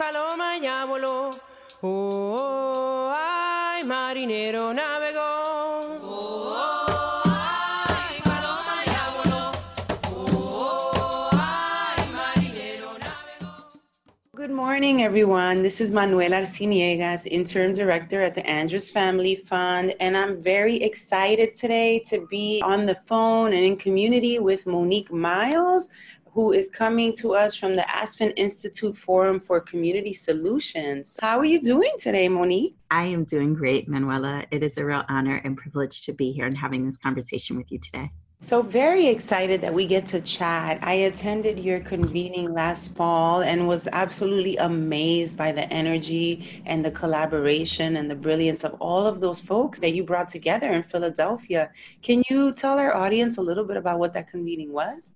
Oh, paloma ya voló. Oh, ay, marinero navegó. Good morning, everyone. This is Manuela Arciniegas, Interim Director at the Andrus Family Fund, and I'm very excited today to be on the phone and in community with Monique Miles, who is coming to us from the Aspen Institute Forum for Community Solutions. How are you doing today, Monique? I am doing great, Manuela. It is a real honor and privilege to be here and having this conversation with you today. So, very excited that we get to chat. I attended your convening last fall and was absolutely amazed by the energy and the collaboration and the brilliance of all of those folks that you brought together in Philadelphia. Can you tell our audience a little bit about what that convening was?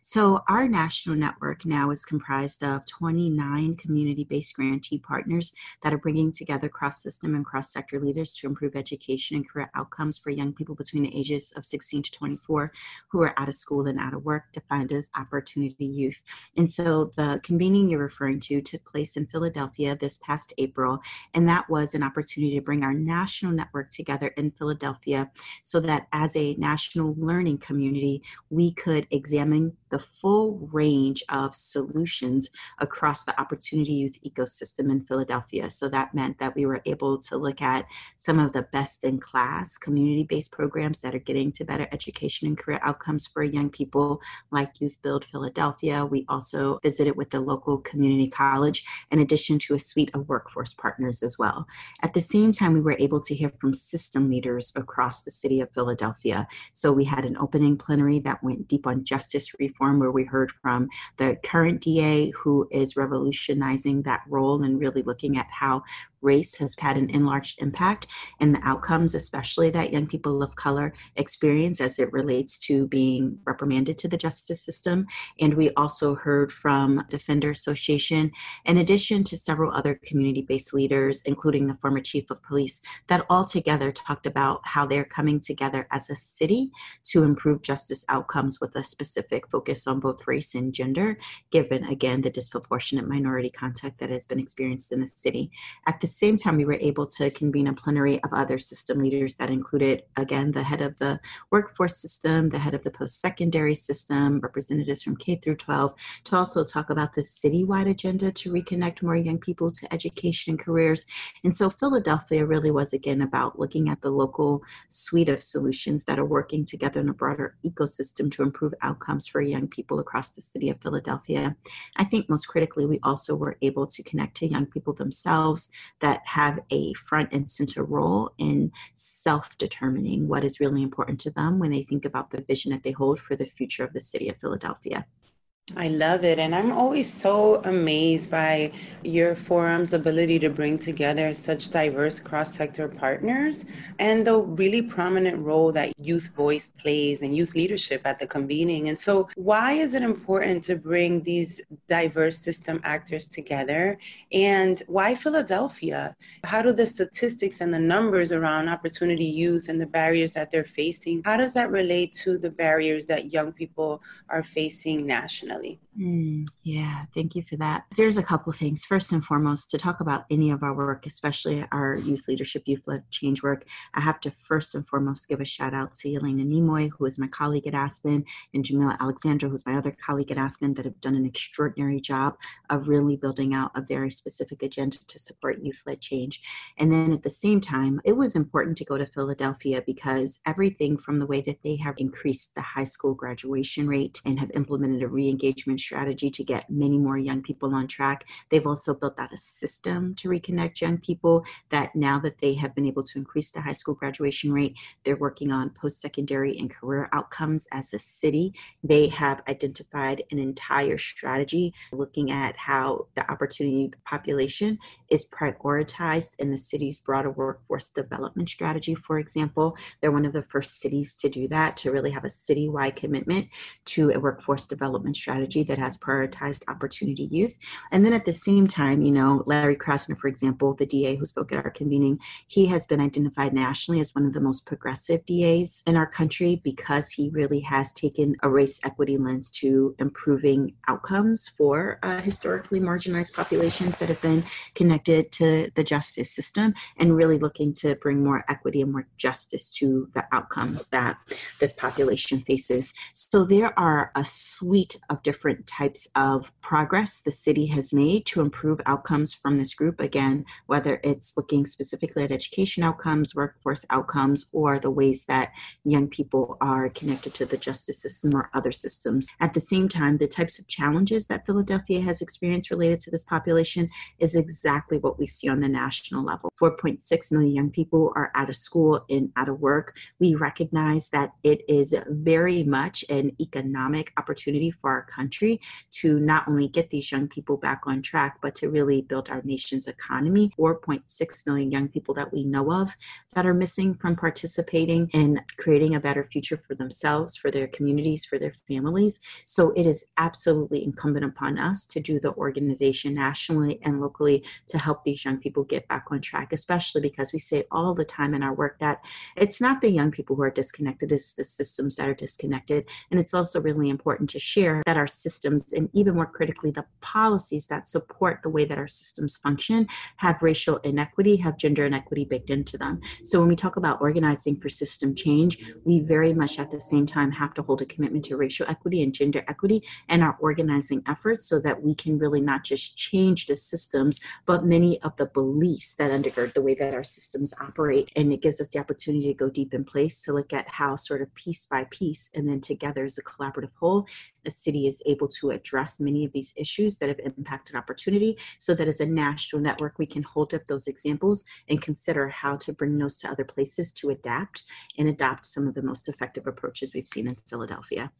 So, our national network now is comprised of 29 community based grantee partners that are bringing together cross system and cross sector leaders to improve education and career outcomes for young people between the ages of 16 to 24 who are out of school and out of work, defined as opportunity youth. And so, the convening you're referring to took place in Philadelphia this past April, and that was an opportunity to bring our national network together in Philadelphia so that as a national learning community, we could examine the full range of solutions across the Opportunity Youth ecosystem in Philadelphia. So that meant that we were able to look at some of the best in class community based programs that are getting to better education and career outcomes for young people, like Youth Build Philadelphia. We also visited with the local community college, in addition to a suite of workforce partners as well. At the same time, we were able to hear from system leaders across the city of Philadelphia. So we had an opening plenary that went deep on justice reform, where we heard from the current DA who is revolutionizing that role and really looking at how race has had an enlarged impact in the outcomes, especially that young people of color experience as it relates to being reprimanded to the justice system. And we also heard from Defender Association, in addition to several other community based leaders, including the former chief of police, that all together talked about how they're coming together as a city to improve justice outcomes with a specific focus on both race and gender, given again the disproportionate minority contact that has been experienced in the city. At the same time, we were able to convene a plenary of other system leaders that included, again, the head of the workforce system, the head of the post secondary system, representatives from K through 12, to also talk about the citywide agenda to reconnect more young people to education and careers. And so Philadelphia really was, again, about looking at the local suite of solutions that are working together in a broader ecosystem to improve outcomes for young people across the city of Philadelphia. I think most critically, we also were able to connect to young people themselves that have a front and center role in self determining what is really important to them when they think about the vision that they hold for the future of the city of Philadelphia. I love it. And I'm always so amazed by your forum's ability to bring together such diverse cross sector partners and the really prominent role that youth voice plays and youth leadership at the convening. And so, why is it important to bring these diverse system actors together? And why Philadelphia? How do the statistics and the numbers around opportunity youth and the barriers that they're facing, how does that relate to the barriers that young people are facing nationally? definitely. Mm, yeah, thank you for that. There's a couple things. First and foremost, to talk about any of our work, especially our youth leadership, youth led change work, I have to first and foremost give a shout out to Yelena Nemoy, who is my colleague at Aspen, and Jamiel Alexander, who's my other colleague at Aspen, that have done an extraordinary job of really building out a very specific agenda to support youth led change. And then at the same time, it was important to go to Philadelphia because everything from the way that they have increased the high school graduation rate and have implemented a re engagement strategy to get many more young people on track. They've also built out a system to reconnect young people that now that they have been able to increase the high school graduation rate, they're working on post secondary and career outcomes as a city. They have identified an entire strategy looking at how the opportunity the population is prioritized in the city's broader workforce development strategy, for example. They're one of the first cities to do that, to really have a citywide commitment to a workforce development strategy that has prioritized opportunity youth. And then at the same time, you know, Larry Krasner, for example, the DA who spoke at our convening, he has been identified nationally as one of the most progressive DAs in our country because he really has taken a race equity lens to improving outcomes for uh, historically marginalized populations that have been connected to the justice system and really looking to bring more equity and more justice to the outcomes that this population faces. So there are a suite of different types of progress the city has made to improve outcomes from this group. Again, whether it's looking specifically at education outcomes, workforce outcomes, or the ways that young people are connected to the justice system or other systems. At the same time, the types of challenges that Philadelphia has experienced related to this population is exactly what we see on the national level. 4.6 million young people are out of school and out of work. We recognize that it is very much an economic opportunity for our country to not only get these young people back on track, but to really build our nation's economy. 4.6 million young people that we know of that are missing from participating in creating a better future for themselves, for their communities, for their families. So it is absolutely incumbent upon us to do the organization nationally and locally to help these young people get back on track, especially because we say all the time in our work that it's not the young people who are disconnected, it's the systems that are disconnected. And it's also really important to share that our systems, and even more critically, the policies that support the way that our systems function, have racial inequity, have gender inequity baked into them. So when we talk about organizing for system change, we very much at the same time have to hold a commitment to racial equity and gender equity and our organizing efforts so that we can really not just change the systems, but many of the beliefs that undergird the way that our systems operate. And it gives us the opportunity to go deep in place to look at how sort of piece by piece and then together as a collaborative whole, a city is able to address many of these issues that have impacted opportunity so that as a national network, we can hold up those examples and consider how to bring those to other places to adapt and adopt some of the most effective approaches we've seen in Philadelphia.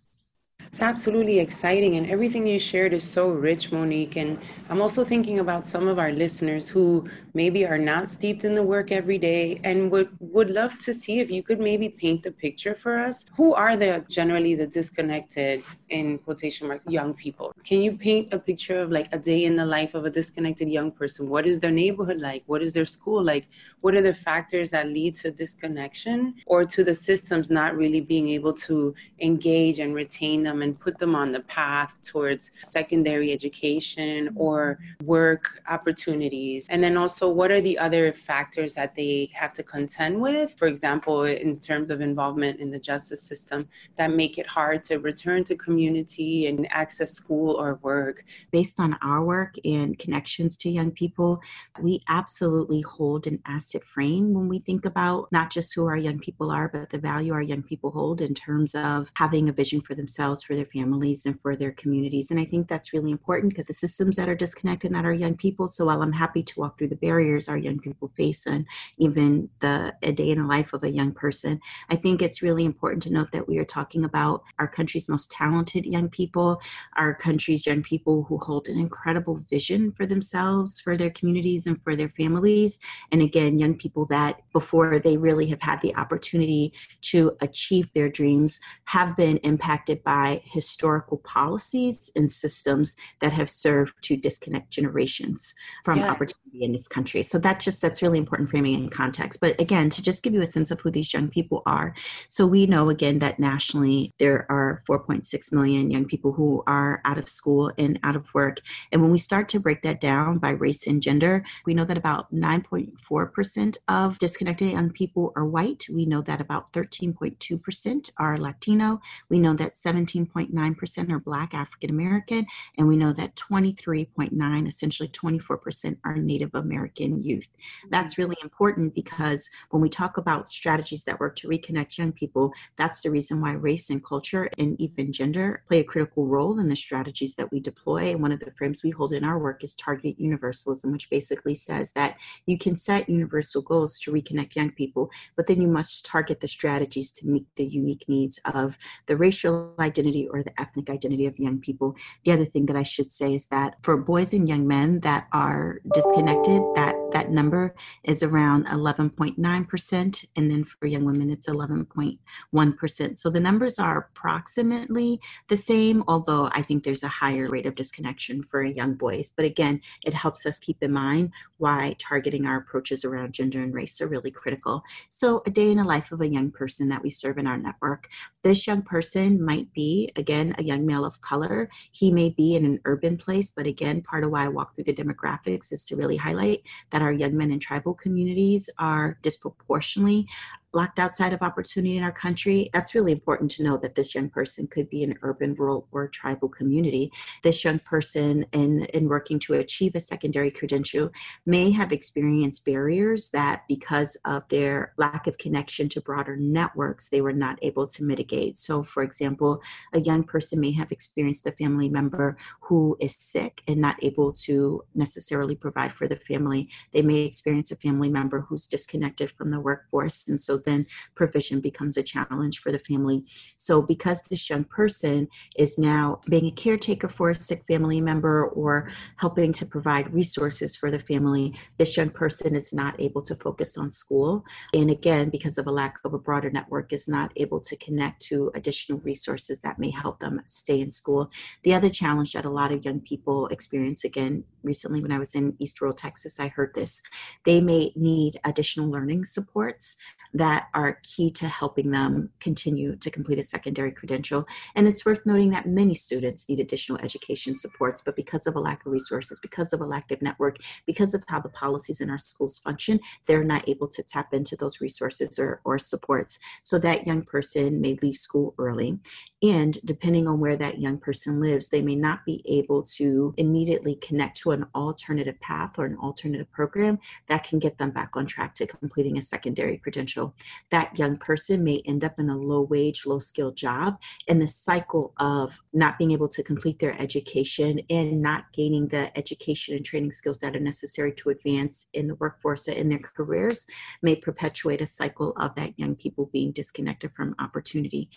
It's absolutely exciting, and everything you shared is so rich, Monique. And I'm also thinking about some of our listeners who maybe are not steeped in the work every day and would, would love to see if you could maybe paint the picture for us. Who are the generally the disconnected, in quotation marks, young people? Can you paint a picture of like a day in the life of a disconnected young person? What is their neighborhood like? What is their school like? What are the factors that lead to disconnection or to the systems not really being able to engage and retain them? And put them on the path towards secondary education or work opportunities? And then also, what are the other factors that they have to contend with? For example, in terms of involvement in the justice system that make it hard to return to community and access school or work. Based on our work and connections to young people, we absolutely hold an asset frame when we think about not just who our young people are, but the value our young people hold in terms of having a vision for themselves, for their families and for their communities. And I think that's really important because the systems that are disconnected not our young people. So while I'm happy to walk through the barriers our young people face and even the a day in the life of a young person, I think it's really important to note that we are talking about our country's most talented young people, our country's young people who hold an incredible vision for themselves, for their communities, and for their families. And again, young people that before they really have had the opportunity to achieve their dreams have been impacted by historical policies and systems that have served to disconnect generations from yeah. opportunity in this country. So that just that's really important framing and context. But again, to just give you a sense of who these young people are. So we know again that nationally there are 4.6 million young people who are out of school and out of work. And when we start to break that down by race and gender, we know that about 9.4% of disconnected young people are white. We know that about 13.2% are Latino. We know that 17 19.9% are Black African American, and we know that 23.9, essentially 24%, are Native American youth. That's really important because when we talk about strategies that work to reconnect young people, that's the reason why race and culture and even gender play a critical role in the strategies that we deploy. And one of the frames we hold in our work is targeted universalism, which basically says that you can set universal goals to reconnect young people, but then you must target the strategies to meet the unique needs of the racial identity identity or the ethnic identity of young people. The other thing that I should say is that for boys and young men that are disconnected, that that number is around 11.9%, and then for young women, it's 11.1%. So the numbers are approximately the same, although I think there's a higher rate of disconnection for young boys. But again, it helps us keep in mind why targeting our approaches around gender and race are really critical. So, a day in the life of a young person that we serve in our network. This young person might be, again, a young male of color. He may be in an urban place, but again, part of why I walk through the demographics is to really highlight that our young men in tribal communities are disproportionately locked outside of opportunity in our country, that's really important to know that this young person could be an urban, rural, or tribal community. This young person, in, in working to achieve a secondary credential, may have experienced barriers that, because of their lack of connection to broader networks, they were not able to mitigate. So, for example, a young person may have experienced a family member who is sick and not able to necessarily provide for the family. They may experience a family member who's disconnected from the workforce. And so then provision becomes a challenge for the family. So, because this young person is now being a caretaker for a sick family member or helping to provide resources for the family, this young person is not able to focus on school. And again, because of a lack of a broader network, is not able to connect to additional resources that may help them stay in school. The other challenge that a lot of young people experience, again, recently when I was in East Rural Texas, I heard this. They may need additional learning supports that are key to helping them continue to complete a secondary credential. And it's worth noting that many students need additional education supports, but because of a lack of resources, because of a lack of network, because of how the policies in our schools function, they're not able to tap into those resources or, or supports. So that young person may leave school early. And depending on where that young person lives, they may not be able to immediately connect to an alternative path or an alternative program that can get them back on track to completing a secondary credential. That young person may end up in a low wage, low skill job, and the cycle of not being able to complete their education and not gaining the education and training skills that are necessary to advance in the workforce or in their careers may perpetuate a cycle of that young people being disconnected from opportunity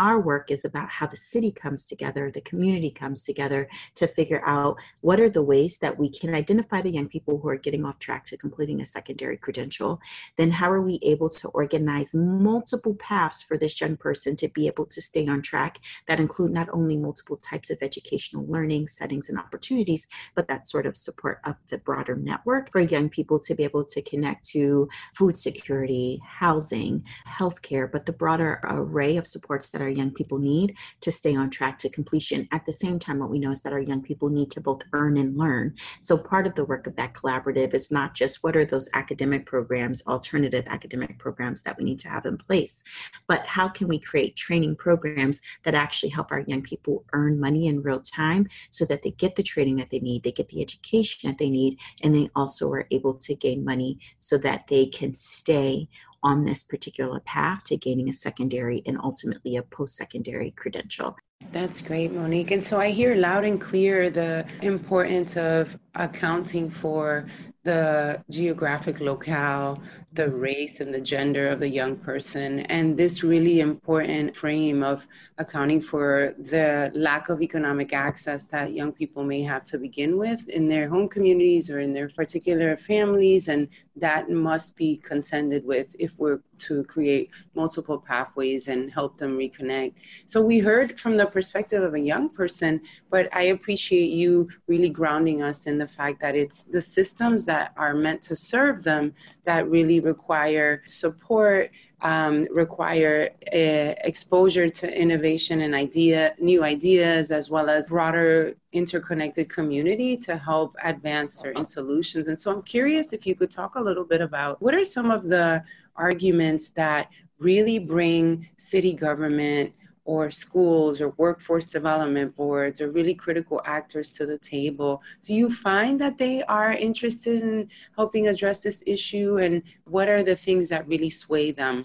our work is about how the city comes together, the community comes together to figure out what are the ways that we can identify the young people who are getting off track to completing a secondary credential. Then, how are we able to organize multiple paths for this young person to be able to stay on track that include not only multiple types of educational learning settings and opportunities, but that sort of support of the broader network for young people to be able to connect to food security, housing, healthcare, but the broader array of supports that our young people need to stay on track to completion. At the same time, what we know is that our young people need to both earn and learn. So part of the work of that collaborative is not just what are those academic programs, alternative academic programs that we need to have in place, but how can we create training programs that actually help our young people earn money in real time so that they get the training that they need, they get the education that they need, and they also are able to gain money so that they can stay on this particular path to gaining a secondary and ultimately a post secondary credential. That's great, Monique. And so I hear loud and clear the importance of accounting for the geographic locale, the race and the gender of the young person, and this really important frame of accounting for the lack of economic access that young people may have to begin with in their home communities or in their particular families, and that must be contended with if we're to create multiple pathways and help them reconnect. So we heard from the perspective of a young person, but I appreciate you really grounding us in the fact that it's the systems that are meant to serve them that really require support, um, require uh, exposure to innovation and idea, new ideas, as well as broader interconnected community to help advance certain solutions. And so I'm curious if you could talk a little bit about what are some of the arguments that really bring city government or schools or workforce development boards or really critical actors to the table. Do you find that they are interested in helping address this issue? And what are the things that really sway them?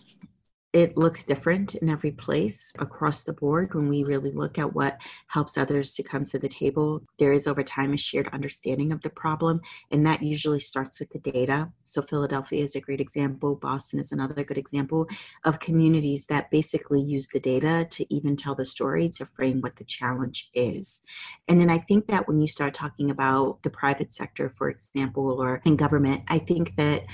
It looks different in every place across the board when we really look at what helps others to come to the table. There is over time a shared understanding of the problem, and that usually starts with the data. So, Philadelphia is a great example, Boston is another good example of communities that basically use the data to even tell the story to frame what the challenge is. And then I think that when you start talking about the private sector, for example, or in government, I think that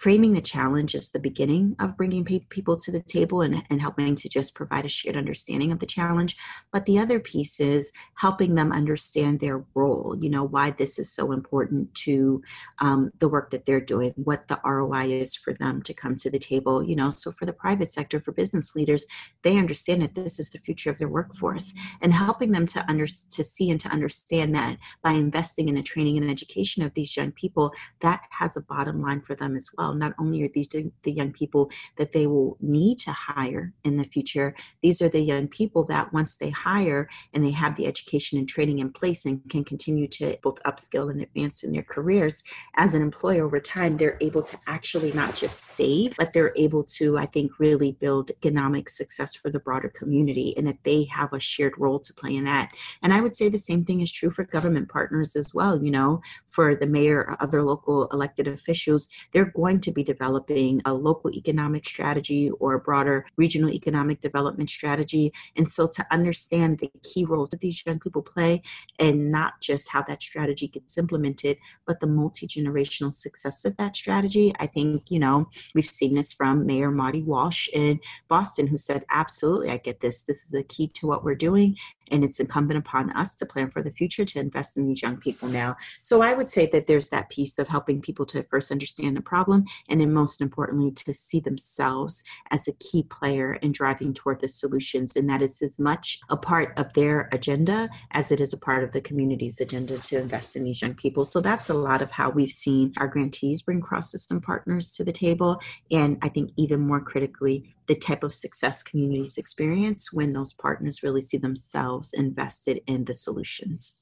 framing the challenge is the beginning of bringing people to the table and, and helping to just provide a shared understanding of the challenge. But the other piece is helping them understand their role you know why this is so important to um, the work that they're doing what the roi is for them to come to the table you know. So for the private sector for business leaders they understand that this is the future of their workforce and helping them to under to see and to understand that by investing in the training and education of these young people that has a bottom line for them as well well. Not only are these the young people that they will need to hire in the future, these are the young people that once they hire and they have the education and training in place and can continue to both upskill and advance in their careers as an employer over time, they're able to actually not just save, but they're able to, I think, really build economic success for the broader community and that they have a shared role to play in that. And I would say the same thing is true for government partners as well. You know, for the mayor, or other local elected officials, they're going to be developing a local economic strategy or a broader regional economic development strategy. And so to understand the key role that these young people play and not just how that strategy gets implemented, but the multi generational success of that strategy, I think, you know, we've seen this from Mayor Marty Walsh in Boston, who said, Absolutely, I get this. This is a key to what we're doing. And it's incumbent upon us to plan for the future to invest in these young people now. So I would say that there's that piece of helping people to first understand the problem and then most importantly to see themselves as a key player in driving toward the solutions. And that is as much a part of their agenda as it is a part of the community's agenda to invest in these young people. So that's a lot of how we've seen our grantees bring cross system partners to the table. And I think even more critically, the type of success communities experience when those partners really see themselves invested in the solutions.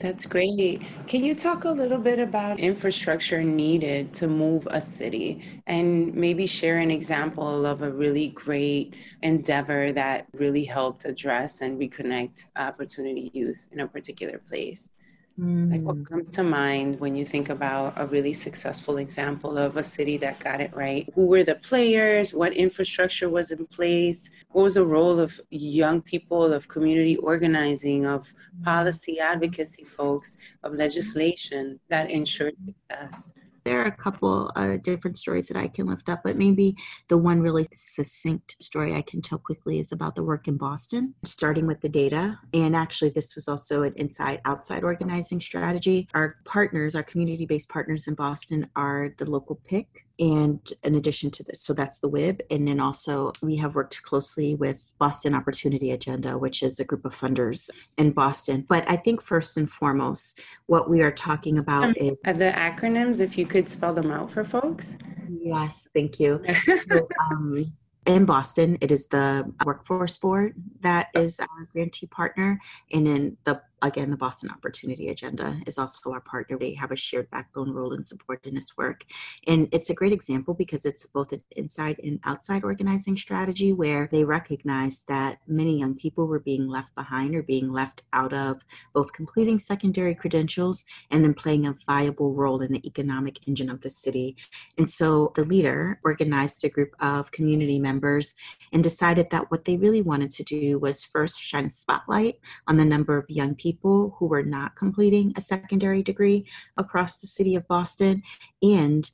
That's great. Can you talk a little bit about infrastructure needed to move a city and maybe share an example of a really great endeavor that really helped address and reconnect opportunity youth in a particular place? Mm. Like what mm. comes to mind when you think about a really successful example of a city that got it right? Who were the players? What infrastructure was in place? What was the role of young people, of community organizing, of mm. policy advocacy folks, of legislation that ensured success? There are a couple uh, different stories that I can lift up, but maybe the one really succinct story I can tell quickly is about the work in Boston, starting with the data. And actually, this was also an inside outside organizing strategy. Our partners, our community based partners in Boston, are the local PIC and in addition to this so that's the wib and then also we have worked closely with boston opportunity agenda which is a group of funders in boston but i think first and foremost what we are talking about um, is the acronyms if you could spell them out for folks? Yes thank you. So, um, in Boston, it is the Workforce Board that is our grantee partner, and in the again, the Boston Opportunity Agenda is also our partner. They have a shared backbone role in supporting this work. And it's a great example because it's both an inside and outside organizing strategy where they recognize that many young people were being left behind or being left out of both completing secondary credentials and then playing a viable role in the economic engine of the city. And so the leader organized a group of community members and decided that what they really wanted to do was first shine a spotlight on the number of young people people who were not completing a secondary degree across the city of Boston and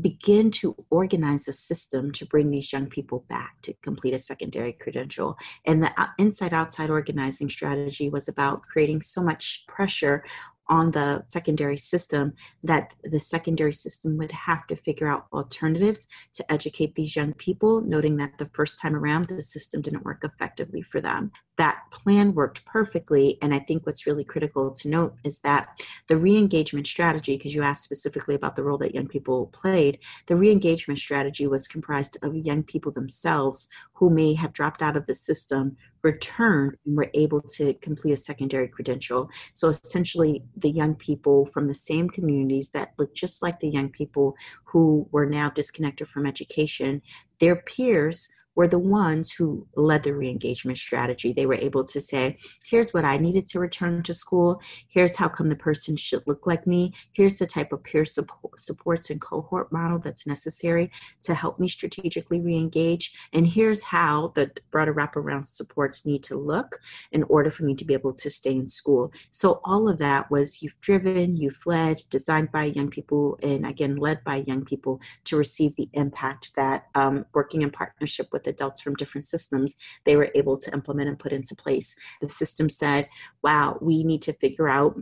begin to organize a system to bring these young people back to complete a secondary credential. And the inside outside organizing strategy was about creating so much pressure on the secondary system that the secondary system would have to figure out alternatives to educate these young people, noting that the first time around the system didn't work effectively for them. That plan worked perfectly. And I think what's really critical to note is that the re engagement strategy, because you asked specifically about the role that young people played, the re engagement strategy was comprised of young people themselves who may have dropped out of the system returned and were able to complete a secondary credential. So essentially, the young people from the same communities that look just like the young people who were now disconnected from education, their peers were the ones who led the re-engagement strategy. They were able to say, here's what I needed to return to school. Here's how come the person should look like me. Here's the type of peer support, supports and cohort model that's necessary to help me strategically re-engage. And here's how the broader wraparound supports need to look in order for me to be able to stay in school. So all of that was you've driven, you've led, designed by young people, and again, led by young people to receive the impact that um, working in partnership with adults from different systems, they were able to implement and put into place. The system said, wow, we need to figure out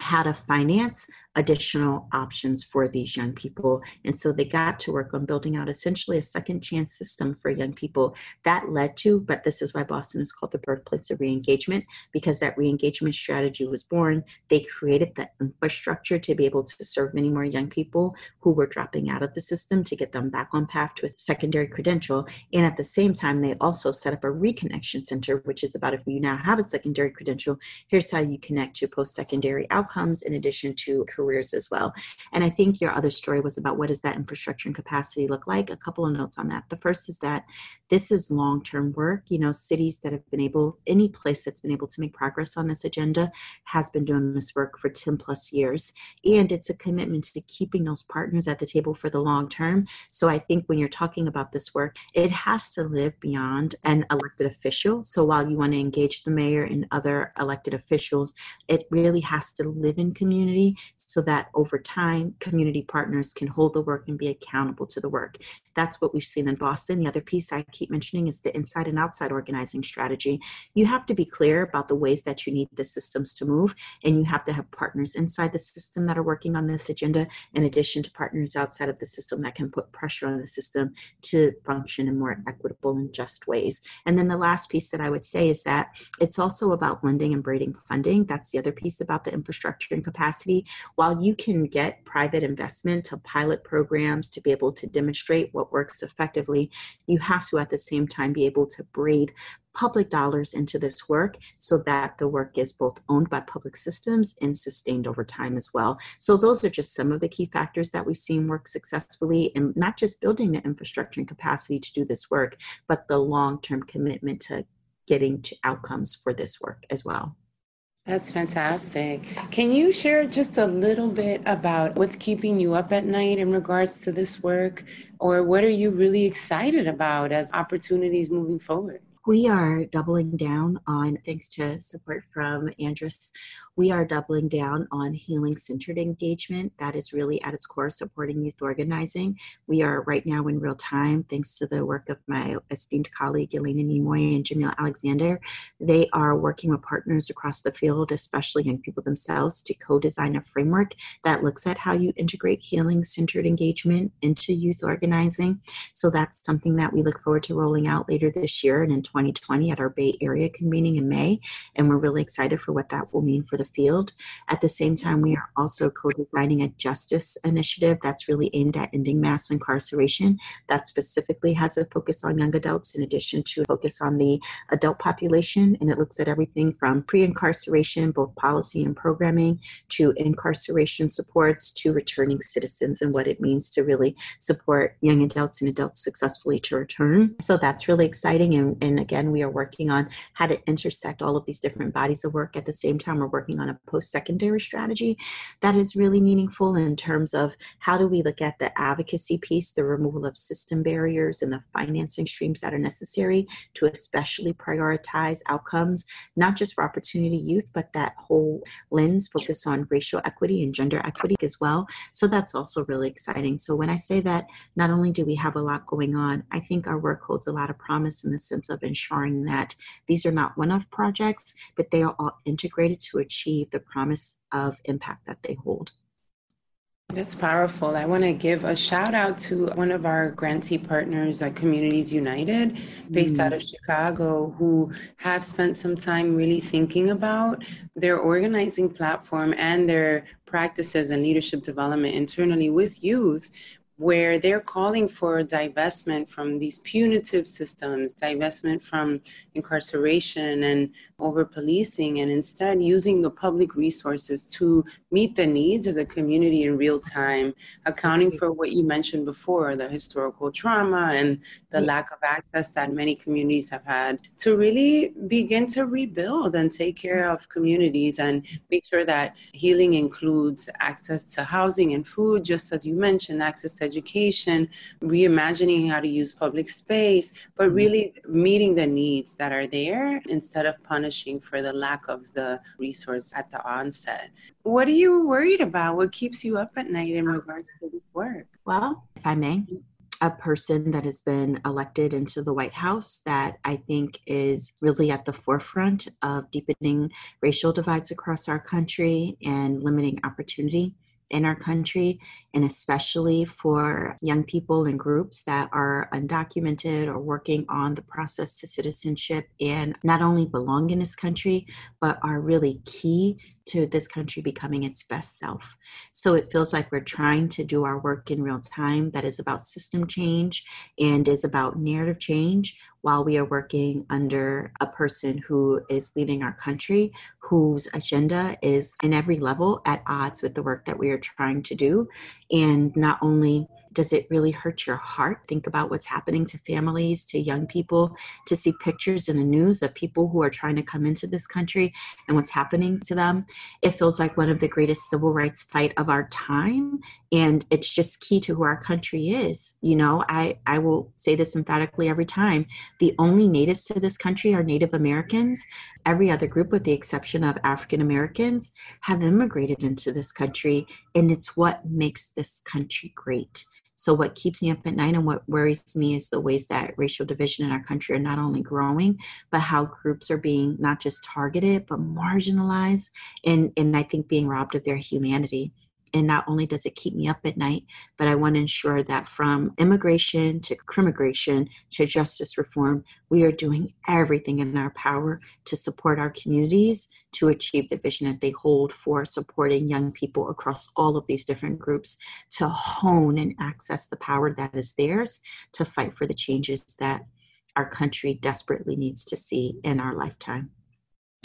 how to finance additional options for these young people. And so they got to work on building out essentially a second chance system for young people. That led to, but this is why Boston is called the birthplace of reengagement, because that reengagement strategy was born. They created the infrastructure to be able to serve many more young people who were dropping out of the system to get them back on path to a secondary credential. And at the same time, they also set up a reconnection center, which is about if you now have a secondary credential, here's how you connect to post secondary outcomes in addition to career careers as well. And I think your other story was about what does that infrastructure and capacity look like? A couple of notes on that. The first is that this is long term work. You know, cities that have been able, any place that's been able to make progress on this agenda has been doing this work for 10 plus years. And it's a commitment to keeping those partners at the table for the long term. So I think when you're talking about this work, it has to live beyond an elected official. So while you want to engage the mayor and other elected officials, it really has to live in community so that over time, community partners can hold the work and be accountable to the work. That's what we've seen in Boston. The other piece I keep mentioning is the inside and outside organizing strategy. You have to be clear about the ways that you need the systems to move, and you have to have partners inside the system that are working on this agenda, in addition to partners outside of the system that can put pressure on the system to function in more equitable and just ways. And then the last piece that I would say is that it's also about lending and braiding funding. That's the other piece about the infrastructure and capacity. While you can get private investment to pilot programs to be able to demonstrate what works effectively, you have to at the same time be able to braid public dollars into this work so that the work is both owned by public systems and sustained over time as well. So, those are just some of the key factors that we've seen work successfully, and not just building the infrastructure and capacity to do this work, but the long term commitment to getting to outcomes for this work as well. That's fantastic. Can you share just a little bit about what's keeping you up at night in regards to this work? Or what are you really excited about as opportunities moving forward? We are doubling down on, thanks to support from Andrus, we are doubling down on healing centered engagement. That is really at its core supporting youth organizing. We are right now in real time, thanks to the work of my esteemed colleague Yelena Nemoy and Jamiel Alexander. They are working with partners across the field, especially young people themselves, to co design a framework that looks at how you integrate healing centered engagement into youth organizing. So that's something that we look forward to rolling out later this year and in 2020 at our Bay Area convening in May. And we're really excited for what that will mean for the the field. At the same time, we are also co designing a justice initiative that's really aimed at ending mass incarceration that specifically has a focus on young adults in addition to a focus on the adult population. And it looks at everything from pre incarceration, both policy and programming, to incarceration supports, to returning citizens and what it means to really support young adults and adults successfully to return. So that's really exciting. And, and again, we are working on how to intersect all of these different bodies of work at the same time. We're working working on a post secondary strategy that is really meaningful in terms of how do we look at the advocacy piece, the removal of system barriers, and the financing streams that are necessary to especially prioritize outcomes, not just for opportunity youth, but that whole lens focus on racial equity and gender equity as well. So that's also really exciting. So when I say that, not only do we have a lot going on, I think our work holds a lot of promise in the sense of ensuring that these are not one off projects, but they are all integrated to achieve achieve the promise of impact that they hold. That's powerful. I want to give a shout out to one of our grantee partners at Communities United, based mm. out of Chicago, who have spent some time really thinking about their organizing platform and their practices and leadership development internally with youth where they're calling for divestment from these punitive systems, divestment from incarceration and over policing, and instead using the public resources to meet the needs of the community in real time, accounting for what you mentioned before the historical trauma and the lack of access that many communities have had to really begin to rebuild and take care of communities and make sure that healing includes access to housing and food, just as you mentioned, access to education, reimagining how to use public space, but mm-hmm. really meeting the needs that are there instead of punishing for the lack of the resource at the onset. What are you worried about? What keeps you up at night in regards to this work? Well, if I may, a person that has been elected into the White House that I think is really at the forefront of deepening racial divides across our country and limiting opportunity in our country, and especially for young people and groups that are undocumented or working on the process to citizenship and not only belong in this country, but are really key to this country becoming its best self. So it feels like we're trying to do our work in real time that is about system change and is about narrative change while we are working under a person who is leading our country, whose agenda is in every level at odds with the work that we are trying to do. And not only does it really hurt your heart? Think about what's happening to families, to young people, to see pictures in the news of people who are trying to come into this country and what's happening to them. It feels like one of the greatest civil rights fight of our time. And it's just key to who our country is. You know, I, I will say this emphatically every time. The only natives to this country are Native Americans. Every other group, with the exception of African Americans, have immigrated into this country. And it's what makes this country great. So, what keeps me up at night and what worries me is the ways that racial division in our country are not only growing, but how groups are being not just targeted, but marginalized and, and I think being robbed of their humanity and not only does it keep me up at night, but I want to ensure that from immigration to crimmigration to justice reform, we are doing everything in our power to support our communities to achieve the vision that they hold for supporting young people across all of these different groups to hone and access the power that is theirs to fight for the changes that our country desperately needs to see in our lifetime.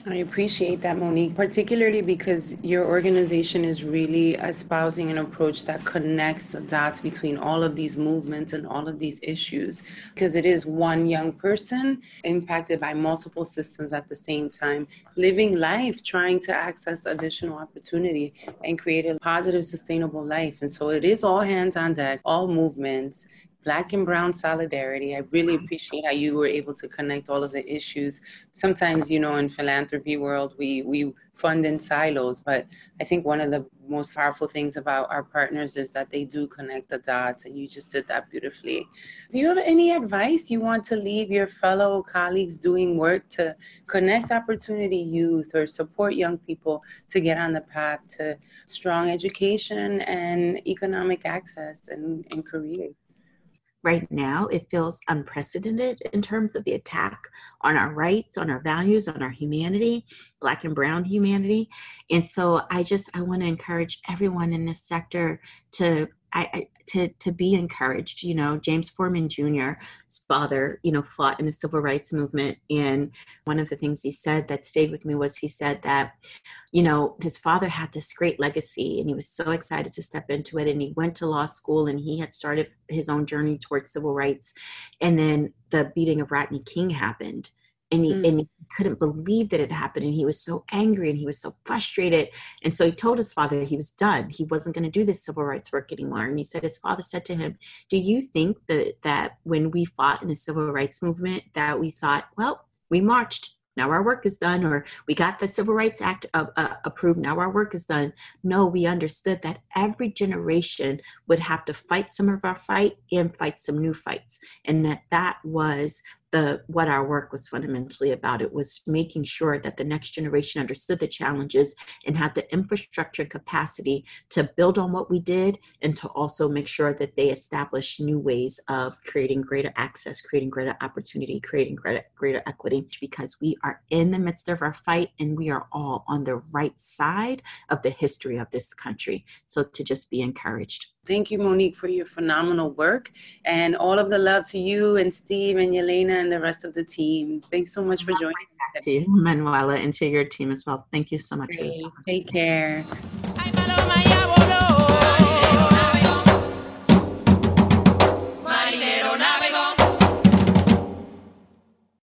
I appreciate that, Monique, particularly because your organization is really espousing an approach that connects the dots between all of these movements and all of these issues. Because it is one young person impacted by multiple systems at the same time, living life, trying to access additional opportunity and create a positive, sustainable life. And so it is all hands on deck, all movements, Black and Brown solidarity. I really mm-hmm. appreciate how you were able to connect all of the issues. Sometimes, you know, in philanthropy world, we we fund in silos, but I think one of the most powerful things about our partners is that they do connect the dots, and you just did that beautifully. Do you have any advice you want to leave your fellow colleagues doing work to connect opportunity youth or support young people to get on the path to strong education and economic access and, and careers? Right now it feels unprecedented in terms of the attack on our rights on our values on our humanity black and brown humanity. And so i just i want to encourage everyone in this sector to I, I, to to be encouraged. You know, James Forman Jr.'s father, you know, fought in the civil rights movement, and one of the things he said that stayed with me was he said that, you know, his father had this great legacy, and he was so excited to step into it, and he went to law school, and he had started his own journey towards civil rights, and then the beating of Rodney King happened, and he, mm. and he couldn't believe that it happened and he was so angry and he was so frustrated and so he told his father he was done he wasn't going to do this civil rights work anymore and he said his father said to him do you think that that when we fought in the civil rights movement that we thought well we marched now our work is done or we got the civil rights act uh, uh, approved now our work is done no we understood that every generation would have to fight some of our fight and fight some new fights and that that was the what our work was fundamentally about. It was making sure that the next generation understood the challenges and had the infrastructure capacity to build on what we did and to also make sure that they establish new ways of creating greater access creating greater opportunity creating greater, greater equity because we are in the midst of our fight and we are all on the right side of the history of this country. So to just be encouraged Thank you, Monique, for your phenomenal work and all of the love to you and Steve and Yelena and the rest of the team. Thanks so much for joining. To you, Manuela, and to your team as well. Thank you so much. Take care.